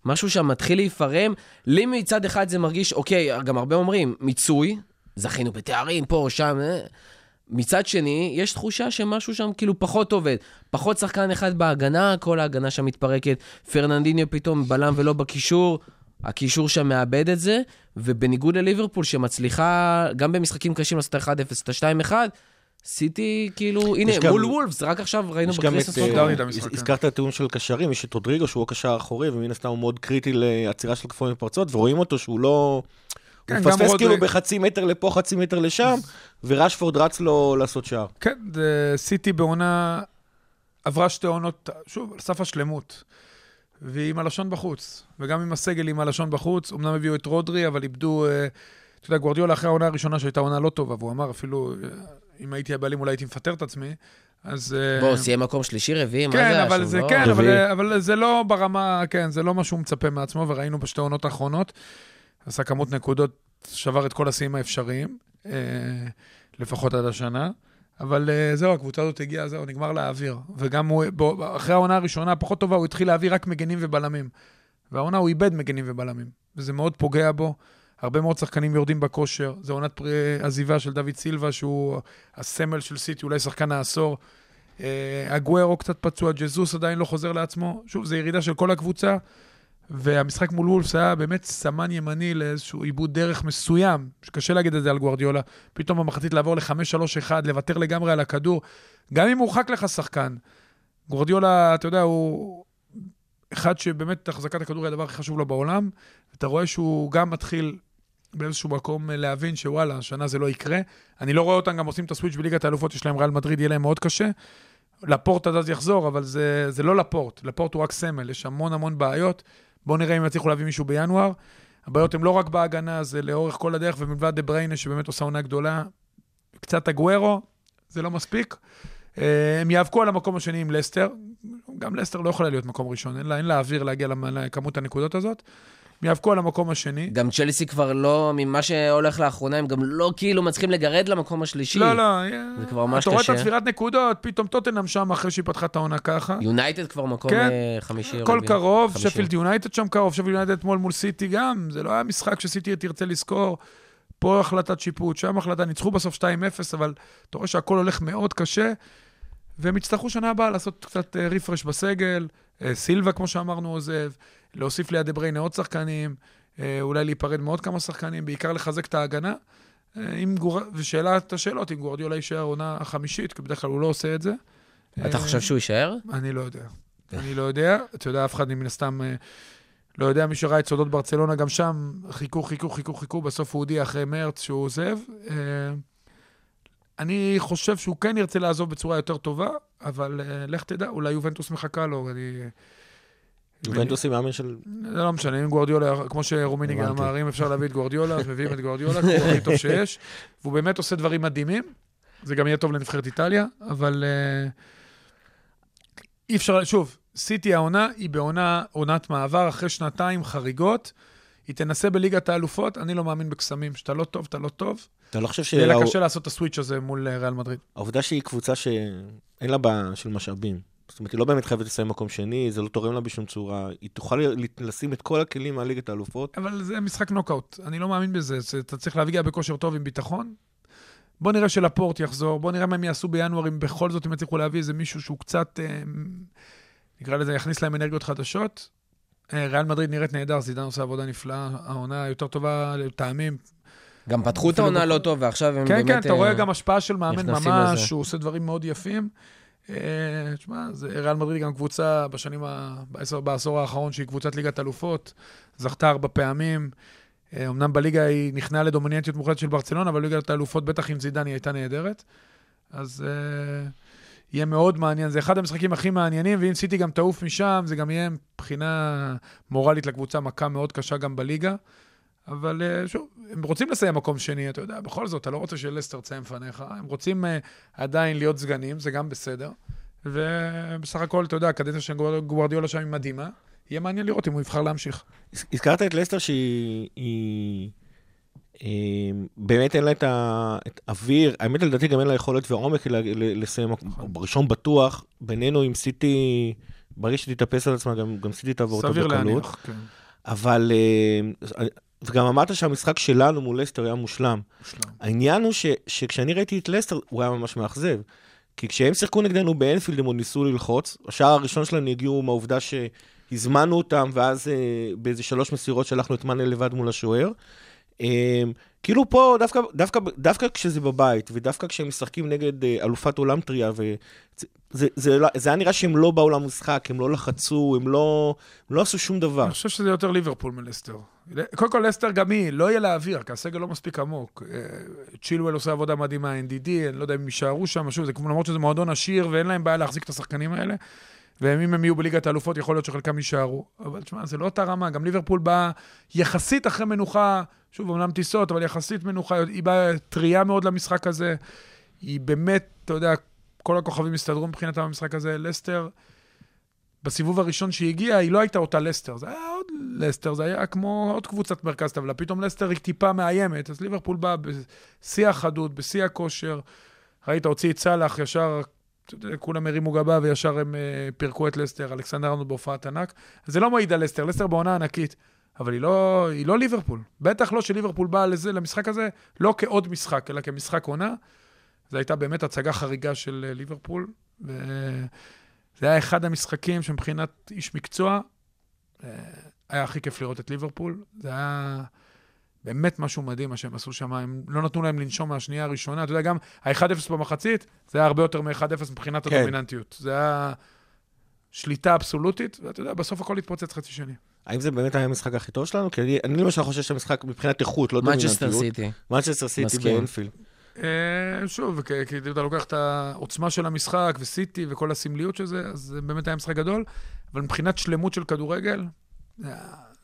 משהו שם מתחיל להיפרם. לי מצד אחד זה מרגיש, אוקיי, גם הרבה אומרים, מיצוי, זכינו בתארים פה, שם. אה. מצד שני, יש תחושה שמשהו שם כאילו פחות עובד. פחות שחקן אחד בהגנה, כל ההגנה שם מתפרקת. פרננדיניו פתאום בלם ולא בקישור. הקישור שם מאבד את זה, ובניגוד לליברפול שמצליחה גם במשחקים קשים לעשות 1-0, את ה-2-1, סיטי כאילו, הנה, מול וולפס, רק עכשיו ראינו את, אה. הזכרת את הטיעון של קשרים, יש את רודריגו שהוא הקשר האחורי, ומן הסתם הוא מאוד קריטי לעצירה של כפויים ופרצות, ורואים אותו שהוא לא... כן, הוא מפספס כאילו בחצי מטר לפה, חצי מטר לשם, ורשפורד רץ לו לעשות שער. כן, סיטי בעונה, עברה שתי עונות, שוב, על סף השלמות. והיא עם הלשון בחוץ. וגם עם הסגל עם הלשון בחוץ. אמנם הביאו את רודרי, אבל איבדו... אה, אתה יודע, גוורדיולה אחרי העונה הראשונה שהייתה עונה לא טובה, והוא אמר, אפילו אה, אם הייתי הבעלים אולי הייתי מפטר את עצמי, אז... אה, בוא, סיים מקום שלישי, רביעי, מה זה כן, היה אבל שם? זה, לא? כן, אבל, רביעי. אבל זה לא ברמה, כן, זה לא מה שהוא מצפה מעצמו, וראינו בשתי העונות האחרונות, עשה כמות נקודות, שבר את כל השיאים האפשריים, אה, לפחות עד השנה. אבל אה, זהו, הקבוצה הזאת הגיעה, זהו, נגמר לה האוויר. וגם הוא, אחרי העונה הראשונה, הפחות טובה, הוא התחיל להביא רק מגנים ובלמים. והעונה הוא איבד מגנים ובלמים, וזה מאוד פוגע בו. הרבה מאוד שחקנים יורדים בכושר. זו עונת עזיבה של דוד סילבה, שהוא הסמל של סיטי, אולי שחקן העשור. אה, אגוארו קצת פצוע, ג'זוס עדיין לא חוזר לעצמו. שוב, זו ירידה של כל הקבוצה, והמשחק מול וולפס היה באמת סמן ימני לאיזשהו עיבוד דרך מסוים, שקשה להגיד את זה על גוארדיולה. פתאום במחצית לעבור ל-5-3-1, לוותר לגמרי על הכדור, גם אם הורחק לך שחקן. גוארדיולה, אתה יודע, הוא אחד שבאמת החזקת הכדור היא הדבר הכי חשוב לו בעולם, ואתה רואה שהוא גם מתחיל באיזשהו מקום להבין שוואלה, השנה זה לא יקרה. אני לא רואה אותם גם עושים את הסוויץ' בליגת האלופות, יש להם ריאל מדריד, יהיה להם מאוד קשה. לפורט עד אז יחזור, אבל זה, זה לא לפורט, לפורט הוא רק סמל, יש המון המון בעיות. בואו נראה אם יצליחו להביא מישהו בינואר. הבעיות הן לא רק בהגנה, זה לאורך כל הדרך, ומלבד דה בריינה, שבאמת עושה עונה גדולה, קצת הגוורו, זה לא מספיק. אה, הם יאבקו על המקום השני עם לסטר. גם לסטר לא יכולה להיות מקום ראשון, אין לה, אין לה אוויר להגיע לכמות הנקודות הזאת. הם יאבקו על המקום השני. גם צ'לסי כבר לא, ממה שהולך לאחרונה, הם גם לא כאילו מצליחים לגרד למקום השלישי. לא, לא. זה כבר ממש קשה. אתה רואה. את הצבירת נקודות, פתאום טוטנאם שם אחרי שהיא פתחה את העונה ככה. יונייטד כבר מקום כן. אה, חמישי. הכל. קרוב. שפילד יונייטד שם קרוב, שפילד יונייטד אתמול מול סיטי גם, זה לא היה משחק שסיטי תרצה לזכור. פה החלטת שיפוט, שם החלטה, ניצחו בסוף 2-0, אבל אתה רואה שהכל הולך מאוד קשה, והם יצטרכו שנה הבאה לעשות קצת אה, רפרש בסגל, אה, סילבה, כמו שאמרנו, עוזב, להוסיף ליד בריינה עוד שחקנים, אה, אולי להיפרד מעוד כמה שחקנים, בעיקר לחזק את ההגנה. אה, אם גור... ושאלת השאלות, אם גורדיולה יישאר עונה החמישית, כי בדרך כלל הוא לא עושה את זה. אתה אה, חושב שהוא יישאר? אני לא יודע. אני לא יודע. אתה יודע, אף אחד מן הסתם אה, לא יודע. מי שראה את סודות ברצלונה, גם שם חיכו, חיכו, חיכו, חיכו, בסוף הוא הודיע אחרי מרץ שהוא עוזב. אני חושב שהוא כן ירצה לעזוב בצורה יותר טובה, אבל אה, לך תדע, אולי יובנטוס מחכה לו. אני... יובנטוס עם מאמן של... זה לא משנה, אם גוארדיולה, כמו שרומיניגה הבנתי. אמר, אם אפשר להביא את גוארדיולה, אז מביאים את גוארדיולה, כי הוא הכי טוב שיש, והוא באמת עושה דברים מדהימים. זה גם יהיה טוב לנבחרת איטליה, אבל אה, אי אפשר, שוב, סיטי העונה היא בעונה, עונת מעבר, אחרי שנתיים חריגות. היא תנסה בליגת האלופות, אני לא מאמין בקסמים. שאתה לא טוב, אתה לא טוב. אתה לא חושב יהיה לה קשה לעשות את הסוויץ' הזה מול אה, ריאל מדריד. שהיא קבוצה שאין לה בעיה של משאבים. זאת אומרת, היא לא באמת חייבת לסיים מקום שני, זה לא תורם לה בשום צורה. היא תוכל לשים את כל הכלים מהליגת האלופות. אבל זה משחק נוקאוט, אני לא מאמין בזה. זה- אתה צריך להגיע בכושר טוב עם ביטחון. בוא נראה שלפורט יחזור, בוא נראה מה הם יעשו בינואר, אם בכל זאת הם יצליחו להביא איזה מישהו שהוא קצת, אה, נקרא לזה, יכניס להם אנרגיות חדשות. אה, ריאל מדריד נראית נהדר, זידן עושה עבודה נפלאה, העונה יותר טובה לטעמים. גם פתחו את העונה בכל- לא טוב, ועכשיו הם כן, באמת... כן, אתה רואה אה, גם השפעה של מאמן ממש, לזה. שהוא עושה דברים מאוד יפים. אה, תשמע, ריאל מדריד גם קבוצה בשנים, ה... בעשור האחרון, שהיא קבוצת ליגת אלופות, זכתה ארבע פעמים. אמנם בליגה היא נכנעה לדומיננטיות מוחלטת של ברצלונה, אבל בליגת האלופות, בטח עם זידן, היא הייתה נהדרת. אז אה, יהיה מאוד מעניין. זה אחד המשחקים הכי מעניינים, ואם סיטי גם תעוף משם, זה גם יהיה מבחינה מורלית לקבוצה מכה מאוד קשה גם בליגה. אבל אה, שוב, הם רוצים לסיים מקום שני, אתה יודע, בכל זאת, אתה לא רוצה שלסטר תסיים לפניך, הם רוצים uh, עדיין להיות סגנים, זה גם בסדר. ובסך הכל, אתה יודע, הקדנציה של גוארדיולה שם היא מדהימה. יהיה מעניין לראות אם הוא יבחר להמשיך. הזכרת את לסטר שהיא... אה, באמת אין לה את האוויר, האמת לדעתי גם אין לה יכולת ועומק לסיים, ראשון בטוח, בינינו עם סיטי, ברגע שתתאפס על עצמה, גם, גם סיטי תעבור אותה סביר בקלות. להניח, כן. אבל, אה, וגם אמרת שהמשחק שלנו מול לסטר היה מושלם. מושלם. העניין הוא ש, שכשאני ראיתי את לסטר, הוא היה ממש מאכזב. כי כשהם שיחקו נגדנו באנפילד, הם עוד ניסו ללחוץ. השער הראשון שלנו הגיעו מהעובדה שהזמנו אותם, ואז אה, באיזה שלוש מסירות שלחנו את מאנה לבד מול השוער. אה, כאילו פה, דווקא, דווקא, דווקא כשזה בבית, ודווקא כשהם משחקים נגד אה, אלופת עולם טריה, וזה זה, זה, לא- היה נראה שהם לא באו למשחק, הם לא לחצו, הם לא, הם לא עשו שום דבר. אני חושב שזה יותר ליברפול מלסטר. קודם כל, לסטר גם היא, לא יהיה לה אוויר, כי הסגל לא מספיק עמוק. אה, צ'ילואל עושה עבודה מדהימה, NDD, אני לא יודע אם יישארו שם, שוב, זה כמו למרות שזה מועדון עשיר ואין להם בעיה להחזיק את השחקנים האלה. ואם הם יהיו בליגת האלופות, יכול להיות שחלקם יישארו. אבל תשמע, זה לא אותה רמה. גם ליברפול באה יחסית אחרי מנוחה, שוב, אמנם טיסות, אבל יחסית מנוחה, היא באה טריה מאוד למשחק הזה. היא באמת, אתה יודע, כל הכוכבים הסתדרו מבחינתם במשחק הזה. לסטר, בסיבוב הראשון שהיא הגיעה, היא לא הייתה אותה לסטר. זה היה עוד לסטר, זה היה כמו עוד קבוצת מרכז טבלה. פתאום לסטר היא טיפה מאיימת, אז ליברפול באה בשיא החדות, בשיא הכושר. ראית, הוציא את סאלח, ישר, כולם הרימו גבה וישר הם uh, פירקו את לסטר, אלכסנדר ארנולד בהופעת ענק. זה לא מעיד על לסטר, לסטר בעונה ענקית. אבל היא לא, היא לא ליברפול. בטח לא שליברפול באה לזה, למשחק הזה, לא כעוד משחק, אלא כמשחק עונה. זו הייתה באמת הצגה חריגה של אה, ליברפול, וזה היה אחד המשחקים שמבחינת איש מקצוע, אה, היה הכי כיף לראות את ליברפול. זה היה באמת משהו מדהים מה שהם עשו שם. הם לא נתנו להם לנשום מהשנייה הראשונה. אתה יודע, גם ה-1-0 במחצית, זה היה הרבה יותר מ-1-0 מבחינת כן. הדומיננטיות. זה היה שליטה אבסולוטית, ואתה יודע, בסוף הכל התפוצץ חצי שני. האם זה באמת היה המשחק הכי טוב שלנו? כי אני, למשל חושב שהמשחק מבחינת איכות, לא מנצ'סטר דומיננטיות. סיטי. מנצ'סטר סיטי מסכים. באנפילד. אה, שוב, כי אתה לוקח את העוצמה של המשחק וסיטי וכל הסמליות של זה, אז זה באמת היה משחק גדול, אבל מבחינת שלמות של כדורגל,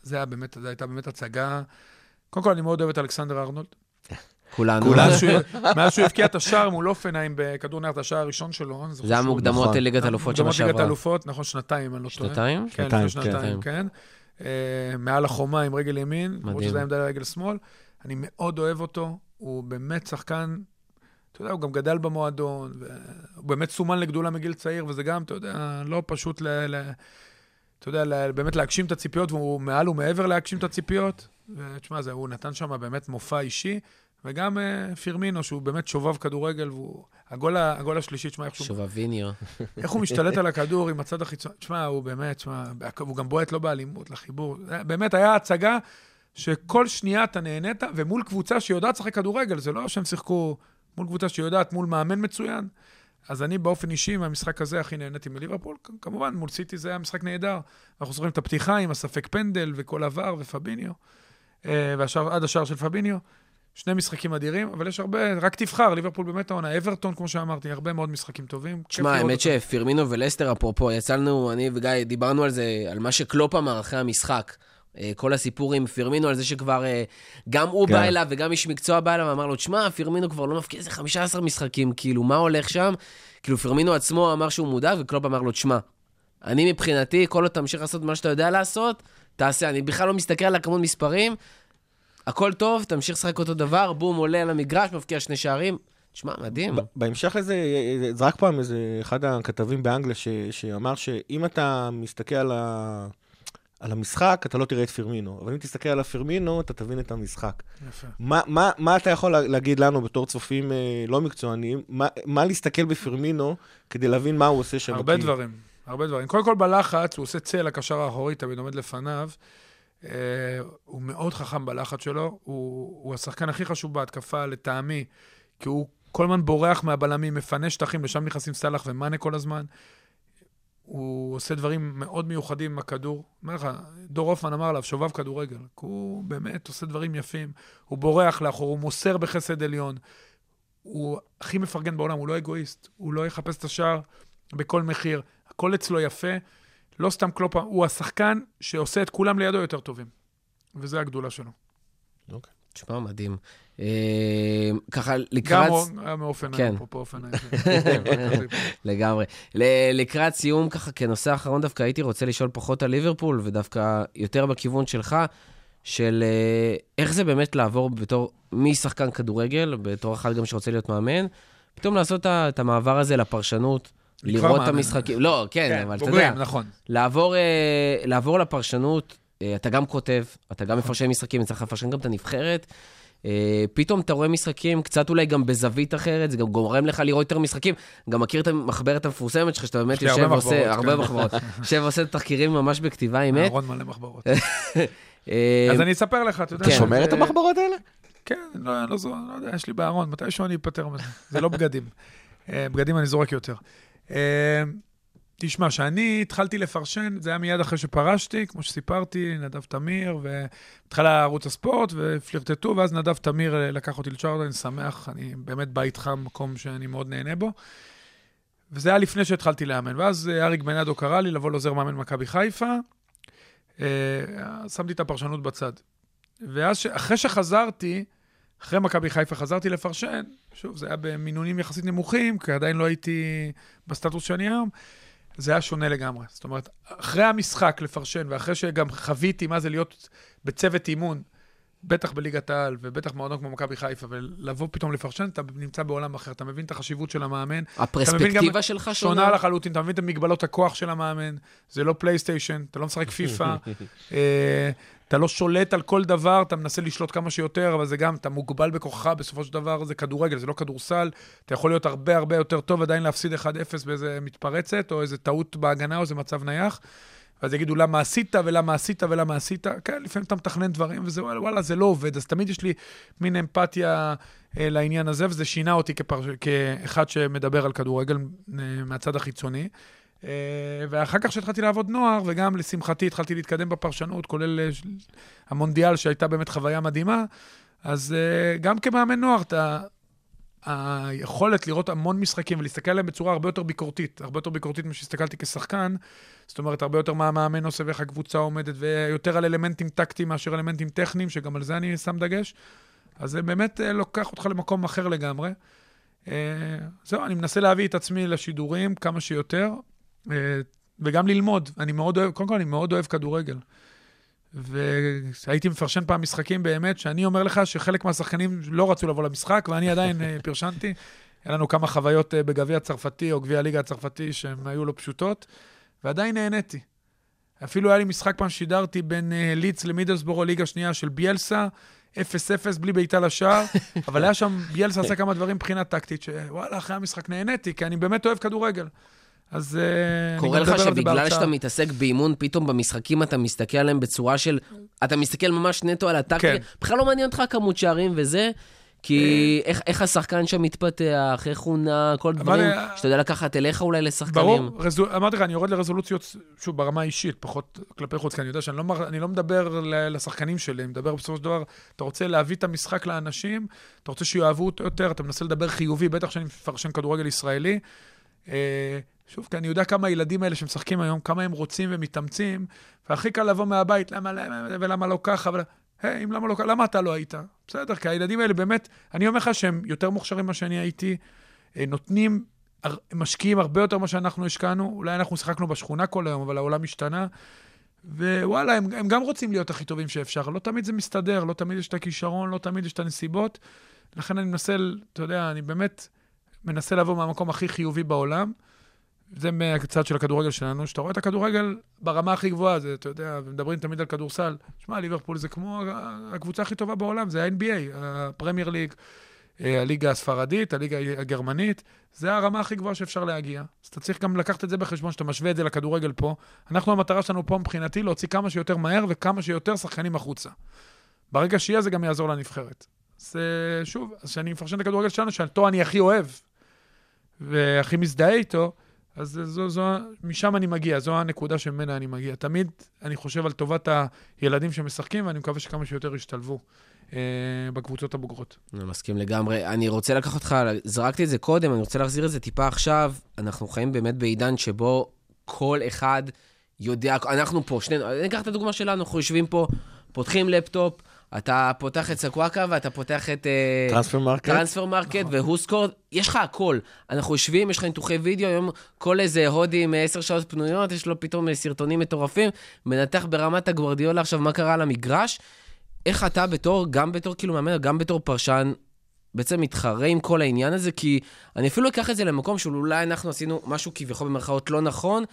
באמת, זו הייתה באמת הצגה. קודם כל, אני מאוד אוהב את אלכסנדר ארנולד. כולנו. מאז שהוא- הבקיע את השער מול אופנהיים בכדור נער, את השער הראשון שלו. זה היה מוקדמות נכון. ליגת אלופות שנה מוקדמות ליגת שעברה. אלופות, נכון, שנתיים, אני לא טועה. שנתיים? כן, שנתיים, שנתיים, כן. אה, מעל החומה עם רגל ימין, למרות מדהים. שזה היה עמדה לרגל שמאל. אני מאוד אוהב אותו, הוא באמת שחקן, אתה יודע, הוא גם גדל במועדון, והוא באמת סומן לגדולה מגיל צעיר, וזה גם, אתה יודע, לא פשוט ל... ל אתה יודע, ל- באמת להגשים את הציפיות, והוא מעל ומעבר להגשים את הציפיות. ותשמע, הוא נתן שם באמת מופע אישי, וגם אה, פירמינו, שהוא באמת שובב כדורגל, והוא... הגול, הגול השלישי, תשמע, איך שהוא שובביניו. איך הוא משתלט על הכדור עם הצד החיצוני. תשמע, הוא באמת, תשמע, הוא גם בועט לא באלימות, לחיבור. זה- באמת, היה הצגה שכל שנייה אתה נהנית, ומול קבוצה שיודעת לשחק כדורגל, זה לא שהם שיחקו מול קבוצה שיודעת, מול מאמן מצוין. אז אני באופן אישי, מהמשחק הזה הכי נהניתי מליברפול. כמובן, מול סיטי זה היה משחק נהדר. אנחנו זוכרים את הפתיחה עם הספק פנדל וכל עבר ופביניו, אה, והשאר, עד השער של פביניו. שני משחקים אדירים, אבל יש הרבה, רק תבחר, ליברפול באמת העונה. אברטון, כמו שאמרתי, הרבה מאוד משחקים טובים. תשמע, האמת. שפירמינו ולסטר, אפרופו, יצאנו, אני וגיא, דיברנו על זה, על מה שקלופ אמר אחרי המשחק. אה, כל הסיפור עם פירמינו, על זה שכבר אה, גם הוא כן. בא אליו וגם איש מקצוע בא אליו ואמר לו, תשמע, פירמינו כבר לא מפקיע איזה 15 משחקים, כאילו, מה הולך שם? כאילו, פירמינו עצמו אמר שהוא מודאג, וקלופ אמר לו, תשמע, אני מבחינתי, כל עוד תמשיך לעשות מה שאתה יודע לעשות, תעשה. אני בכלל לא מסתכל על הכמות מספרים, הכל טוב, תמשיך לשחק אותו דבר, בום, עולה על המגרש, מבקיע שני שערים. תשמע, מדהים. בהמשך לזה, זרק פעם איזה אחד הכתבים באנגליה ש, שאמר שאם אתה מסתכל על, ה, על המשחק, אתה לא תראה את פירמינו. אבל אם תסתכל על הפירמינו, אתה תבין את המשחק. יפה. מה, מה, מה אתה יכול לה- להגיד לנו בתור צופים אה, לא מקצוענים? מה, מה להסתכל בפירמינו כדי להבין מה הוא עושה שם? הרבה כי- דברים, הרבה דברים. קודם כל בלחץ, הוא עושה צל, הקשר האחורי תמיד עומד לפניו. אה, הוא מאוד חכם בלחץ שלו, הוא, הוא השחקן הכי חשוב בהתקפה לטעמי, כי הוא כל הזמן בורח מהבלמים, מפנה שטחים, לשם נכנסים סאלח ומאנה כל הזמן. הוא עושה דברים מאוד מיוחדים עם הכדור. אומר לך, דור הופמן אמר עליו, שובב כדורגל. הוא באמת עושה דברים יפים. הוא בורח לאחור, הוא מוסר בחסד עליון. הוא הכי מפרגן בעולם, הוא לא אגואיסט. הוא לא יחפש את השער בכל מחיר. הכל אצלו יפה. לא סתם קלופה, הוא השחקן שעושה את כולם לידו יותר טובים. וזו הגדולה שלו. תשמע, מדהים. אה, ככה, לקראת... גם הוא היה מאופניים, כן. אפרופו אופניים. לגמרי. ל- לקראת סיום, ככה, כנושא האחרון, דווקא הייתי רוצה לשאול פחות על ליברפול, ודווקא יותר בכיוון שלך, של אה, איך זה באמת לעבור בתור, משחקן כדורגל, בתור אחד גם שרוצה להיות מאמן, פתאום לעשות את המעבר הזה לפרשנות, לראות את. המשחקים. לא, כן, אבל אתה יודע, בוגרים, נכון. לעבור, אה, לעבור לפרשנות, אה, אתה גם כותב, אתה גם נכון. מפרשן משחקים, אתה צריך לפרשן גם את הנבחרת. אה, פתאום אתה רואה משחקים, קצת אולי גם בזווית אחרת, זה גם גורם לך לראות יותר משחקים. גם מכיר את המחברת המפורסמת שלך, שאתה באמת יושב הרבה ועושה, מחברות, הרבה כן. מחברות, יושב ועושה תחקירים ממש בכתיבה אמת. אהרון מלא מחברות. אז אני אספר לך, אתה יודע... כן. אתה שומר את המחברות האלה? כן, לא, לא, לא יודע, יש לי בארון, מתישהו אני אפטר מזה. זה לא בגדים. בגדים אני זורק יותר. אה, תשמע, כשאני התחלתי לפרשן, זה היה מיד אחרי שפרשתי, כמו שסיפרתי, נדב תמיר, והתחלה ערוץ הספורט, ופלירטטו, ואז נדב תמיר אה, לקח אותי לצ'ארלד, אני שמח, אני באמת בא איתך, מקום שאני מאוד נהנה בו. וזה היה לפני שהתחלתי לאמן. ואז אה, אריק בנאדו קרא לי לבוא לעוזר מאמן מכבי חיפה, אה, שמתי את הפרשנות בצד. ואז. אחרי שחזרתי, אחרי מכבי חיפה חזרתי לפרשן, שוב, זה היה במינונים יחסית נמוכים, כי עדיין לא הייתי בסטטוס שאני היום, זה היה שונה לגמרי. זאת אומרת, אחרי המשחק לפרשן, ואחרי שגם חוויתי מה זה להיות בצוות אימון, בטח בליגת העל, ובטח מועדון כמו מכבי חיפה, ולבוא פתאום לפרשן, אתה נמצא בעולם אחר, אתה מבין את החשיבות של המאמן, הפרספקטיבה שלך שונה? שונה. לחלוטין, אתה מבין את מגבלות הכוח של המאמן, זה לא פלייסטיישן, אתה לא משחק פיפא, אה, אתה לא שולט על כל דבר, אתה מנסה לשלוט כמה שיותר, אבל זה גם, אתה מוגבל בכוחך, בסופו של דבר זה כדורגל, זה לא כדורסל, אתה יכול להיות הרבה הרבה יותר טוב, עדיין להפסיד 1-0 באיזה מתפרצת, או איזה טעות בהגנה, או איזה מצב נייח, ואז יגידו למה עשית ולמה עשית ולמה עשית. כן, לפעמים אתה מתכנן דברים, וזה וואלה, זה לא עובד. אז תמיד יש לי מין אמפתיה אה, לעניין הזה, וזה שינה אותי כפר... כאחד שמדבר על כדורגל אה, מהצד החיצוני. אה, ואחר כך כשהתחלתי לעבוד נוער, וגם לשמחתי התחלתי להתקדם בפרשנות, כולל אה, המונדיאל, שהייתה באמת חוויה מדהימה, אז אה, גם כמאמן נוער, אתה... היכולת לראות המון משחקים ולהסתכל עליהם בצורה הרבה יותר ביקורתית, הרבה יותר ביקורתית ממה שהסתכלתי כשחקן, זאת אומרת, הרבה יותר מה המאמן עושה ואיך הקבוצה עומדת, ויותר על אלמנטים טקטיים מאשר אלמנטים טכניים, שגם על זה אני שם דגש. אז זה באמת לוקח אותך למקום אחר לגמרי. זהו, אני מנסה להביא את עצמי לשידורים כמה שיותר, וגם ללמוד. אני מאוד אוהב, קודם כל, אני מאוד אוהב כדורגל. והייתי מפרשן פעם משחקים באמת, שאני אומר לך שחלק מהשחקנים לא רצו לבוא למשחק, ואני עדיין אה, פרשנתי. היה לנו כמה חוויות אה, בגביע הצרפתי או גביע הליגה הצרפתי שהן היו לא פשוטות, ועדיין נהניתי. אפילו היה לי משחק פעם שידרתי בין אה, ליץ למידלסבורו, ליגה שנייה של ביאלסה, 0-0 בלי בעיטה לשער, אבל היה שם, ביאלסה עשה כמה דברים מבחינה טקטית, שוואלה, אחרי המשחק נהניתי, כי אני באמת אוהב כדורגל. אז uh, קורה לך שבגלל שאתה מתעסק באימון, פתאום במשחקים אתה מסתכל עליהם בצורה של... אתה מסתכל ממש נטו על הטקטיקה, כן. בכלל לא מעניין אותך כמות שערים וזה, כי איך, איך השחקן שם מתפתח, איך הוא נע, כל דברים שאתה יודע לקחת אליך אולי לשחקנים. ברור, רזול, אמרתי לך, אני יורד לרזולוציות, שוב, ברמה האישית, פחות כלפי חוץ, כי אני יודע שאני לא, אני לא מדבר לשחקנים שלי, אני מדבר בסופו של דבר, אתה רוצה להביא את המשחק לאנשים, אתה רוצה שיאהבו אותו יותר, אתה מנסה לדבר חיובי, בטח שאני מפרשן כדורגל ישראלי. אה, שוב, כי אני יודע כמה הילדים האלה שמשחקים היום, כמה הם רוצים ומתאמצים, והכי קל לבוא מהבית, למה, למה, ולמה לא ככה, ול... היי, אם למה לא ככה, למה אתה לא היית? בסדר, כי הילדים האלה באמת, אני אומר לך שהם יותר מוכשרים ממה שאני הייתי, אה, נותנים, משקיעים הרבה יותר ממה שאנחנו השקענו, אולי אנחנו שיחקנו בשכונה כל היום, אבל העולם השתנה, ווואלה, הם, הם גם רוצים להיות הכי טובים שאפשר. לא תמיד זה מסתדר, לא תמיד יש את הכישרון, לא תמיד יש את הנסיבות. לכן אני מנסה, אתה יודע, אני באמת מנסה לבוא מהמקום הכי חיובי בעולם. זה מהצד של הכדורגל שלנו, שאתה רואה את הכדורגל ברמה הכי גבוהה, זה, אתה יודע, ומדברים תמיד על כדורסל. שמע, ליברפול זה כמו הקבוצה הכי טובה בעולם, זה ה-NBA, הפרמייר ליג, הליגה הספרדית, הליגה הגרמנית, זה הרמה הכי גבוהה שאפשר להגיע. אז אתה צריך גם לקחת את זה בחשבון, שאתה משווה את זה לכדורגל פה. אנחנו, המטרה שלנו פה מבחינתי, להוציא כמה שיותר מהר וכמה שיותר שחקנים החוצה. ברגע שיהיה, זה גם יעזור לנבחרת. אז שוב, אז כשאני מפרשן את הכדורגל שלנו, שאותו אני הכי אוהב, והכי מזדהה איתו, אז זו, זו, משם אני מגיע, זו הנקודה שממנה אני מגיע. תמיד אני חושב על טובת הילדים שמשחקים, ואני מקווה שכמה שיותר ישתלבו אה, בקבוצות הבוגרות. אני מסכים לגמרי. אני רוצה לקחת אותך, זרקתי את זה קודם, אני רוצה להחזיר את זה טיפה עכשיו. אנחנו חיים באמת בעידן שבו כל אחד יודע, אנחנו פה, שנינו, אני אקח את הדוגמה שלנו, אנחנו יושבים פה, פותחים לפטופ, אתה פותח את סקוואקה ואתה פותח את... טרנספר מרקט. טרנספר מרקט והו סקורד, יש לך הכל. אנחנו יושבים, יש לך ניתוחי וידאו, היום כל איזה יהודי עם עשר שעות פנויות, יש לו פתאום סרטונים מטורפים, מנתח ברמת הגוורדיולה עכשיו מה קרה על המגרש. איך אתה בתור, גם בתור כאילו מאמן, גם בתור פרשן, בעצם מתחרה עם כל העניין הזה? כי אני אפילו אקח את זה למקום שאולי אנחנו עשינו משהו כביכול במרכאות לא נכון,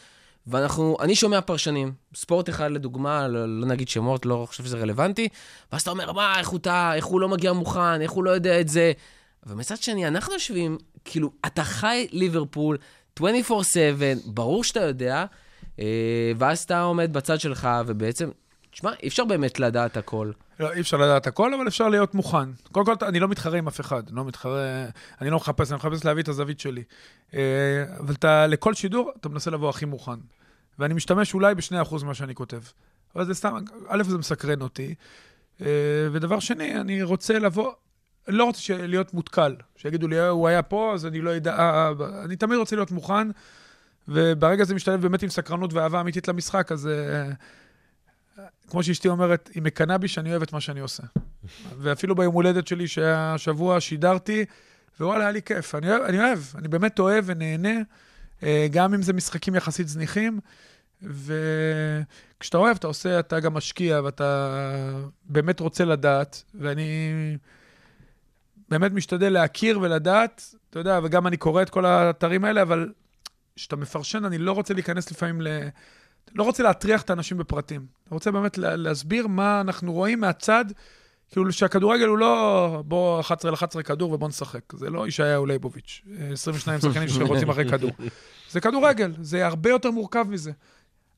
ואנחנו, אני שומע פרשנים, ספורט אחד לדוגמה, לא, לא נגיד שמות, לא חושב שזה רלוונטי, ואז אתה אומר, מה, איך הוא טעה, איך הוא לא מגיע מוכן, איך הוא לא יודע את זה. ומצד שני, אנחנו יושבים, כאילו, אתה חי ליברפול 24/7, ברור שאתה יודע, אה, ואז אתה עומד בצד שלך, ובעצם, תשמע, אי אפשר באמת לדעת הכל. לא, אי אפשר לדעת הכל, אבל אפשר להיות מוכן. קודם כל, אני לא מתחרה עם אף אחד, לא מתחרה, אני לא מחפש, אני מחפש להביא את הזווית שלי. אה, אבל אתה, לכל שידור, אתה מנסה לבוא הכי מוכן. ואני משתמש אולי ב-2% ממה שאני כותב. אבל זה סתם, א', זה מסקרן אותי, אה, ודבר שני, אני רוצה לבוא, אני לא רוצה להיות מותקל, שיגידו לי, הוא היה פה, אז אני לא אדע, אה, אני תמיד רוצה להיות מוכן, וברגע זה משתלב באמת עם סקרנות ואהבה אמיתית למשחק, אז... כמו שאשתי אומרת, היא מקנאה בי שאני אוהב את מה שאני עושה. ואפילו ביום הולדת שלי שהשבוע שידרתי, ווואלה, היה לי כיף. אני אוהב, אני אוהב, אני באמת אוהב ונהנה, אה, גם אם זה משחקים יחסית זניחים. וכשאתה אוהב, אתה עושה, אתה גם משקיע, ואתה באמת רוצה לדעת, ואני באמת משתדל להכיר ולדעת, אתה יודע, וגם אני קורא את כל האתרים האלה, אבל כשאתה מפרשן, אני לא רוצה להיכנס לפעמים ל... לא רוצה להטריח את האנשים בפרטים. אני רוצה באמת להסביר מה אנחנו רואים מהצד, כאילו שהכדורגל הוא לא בוא 11 ל-11 כדור ובוא נשחק. זה לא ישעיהו ליבוביץ', 22 שחקנים שרוצים אחרי כדור. זה כדורגל, זה הרבה יותר מורכב מזה.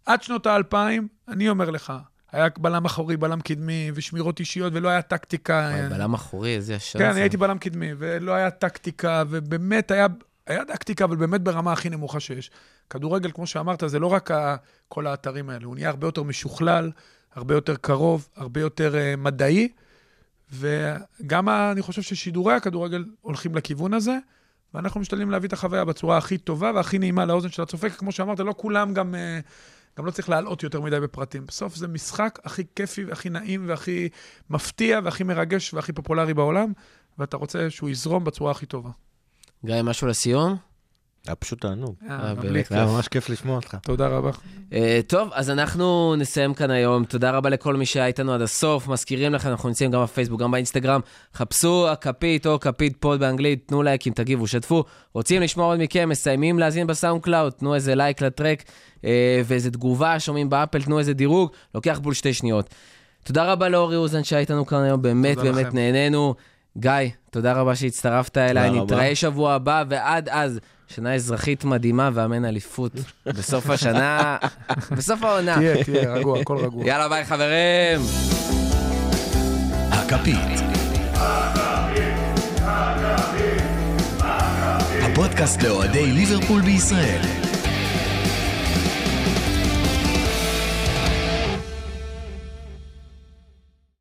עד שנות האלפיים, אני אומר לך, היה בלם אחורי, בלם קדמי, ושמירות אישיות, ולא היה טקטיקה. וואי, בלם אחורי, איזה ישר כן. אני הייתי בלם קדמי, ולא היה טקטיקה, ובאמת היה, היה טקטיקה, אבל באמת ברמה הכי נמוכה שיש. כדורגל, כמו שאמרת, זה לא רק כל האתרים האלה, הוא נהיה הרבה יותר משוכלל, הרבה יותר קרוב, הרבה יותר uh, מדעי, וגם אני חושב ששידורי הכדורגל הולכים לכיוון הזה, ואנחנו משתדלים להביא את החוויה בצורה הכי טובה והכי נעימה לאוזן של הצופה, כי כמו שאמרת, לא כולם גם... Uh, גם לא צריך להלאות יותר מדי בפרטים. בסוף זה משחק הכי כיפי והכי נעים והכי מפתיע והכי מרגש והכי פופולרי בעולם, ואתה רוצה שהוא יזרום בצורה הכי טובה. גיא, משהו לסיום? היה פשוט תענוג. באמת ממליץ. היה ממש כיף לשמוע אותך. תודה רבה. אה, טוב, אז אנחנו נסיים כאן היום. תודה רבה לכל מי שהיה איתנו עד הסוף. מזכירים לכם, אנחנו נמצאים גם בפייסבוק, גם באינסטגרם. חפשו הכפית או כפית פוד באנגלית, תנו לייקים, תגיבו, שתפו. רוצים לשמוע עוד מכם, מסיימים להאזין בסאונד קלאוד, תנו איזה לייק ל track ואיזה תגובה, שומעים באפל, תנו איזה דירוג, לוקח בול שתי שניות. תודה רבה לאורי אוזן שהיה איתנו כאן היום, באמת תודה באמת לכם. נהנינו. גיא, תודה רבה שהצטרפת אליי, רבה. נתראה שבוע הבא, ועד אז, שנה אזרחית מדהימה ואמן אליפות. בסוף השנה, בסוף העונה. תהיה, תהיה, רגוע, הכל רגוע. יאללה, ביי חברים. הכפית. הפודקאסט לאוהדי ליברפול בישראל.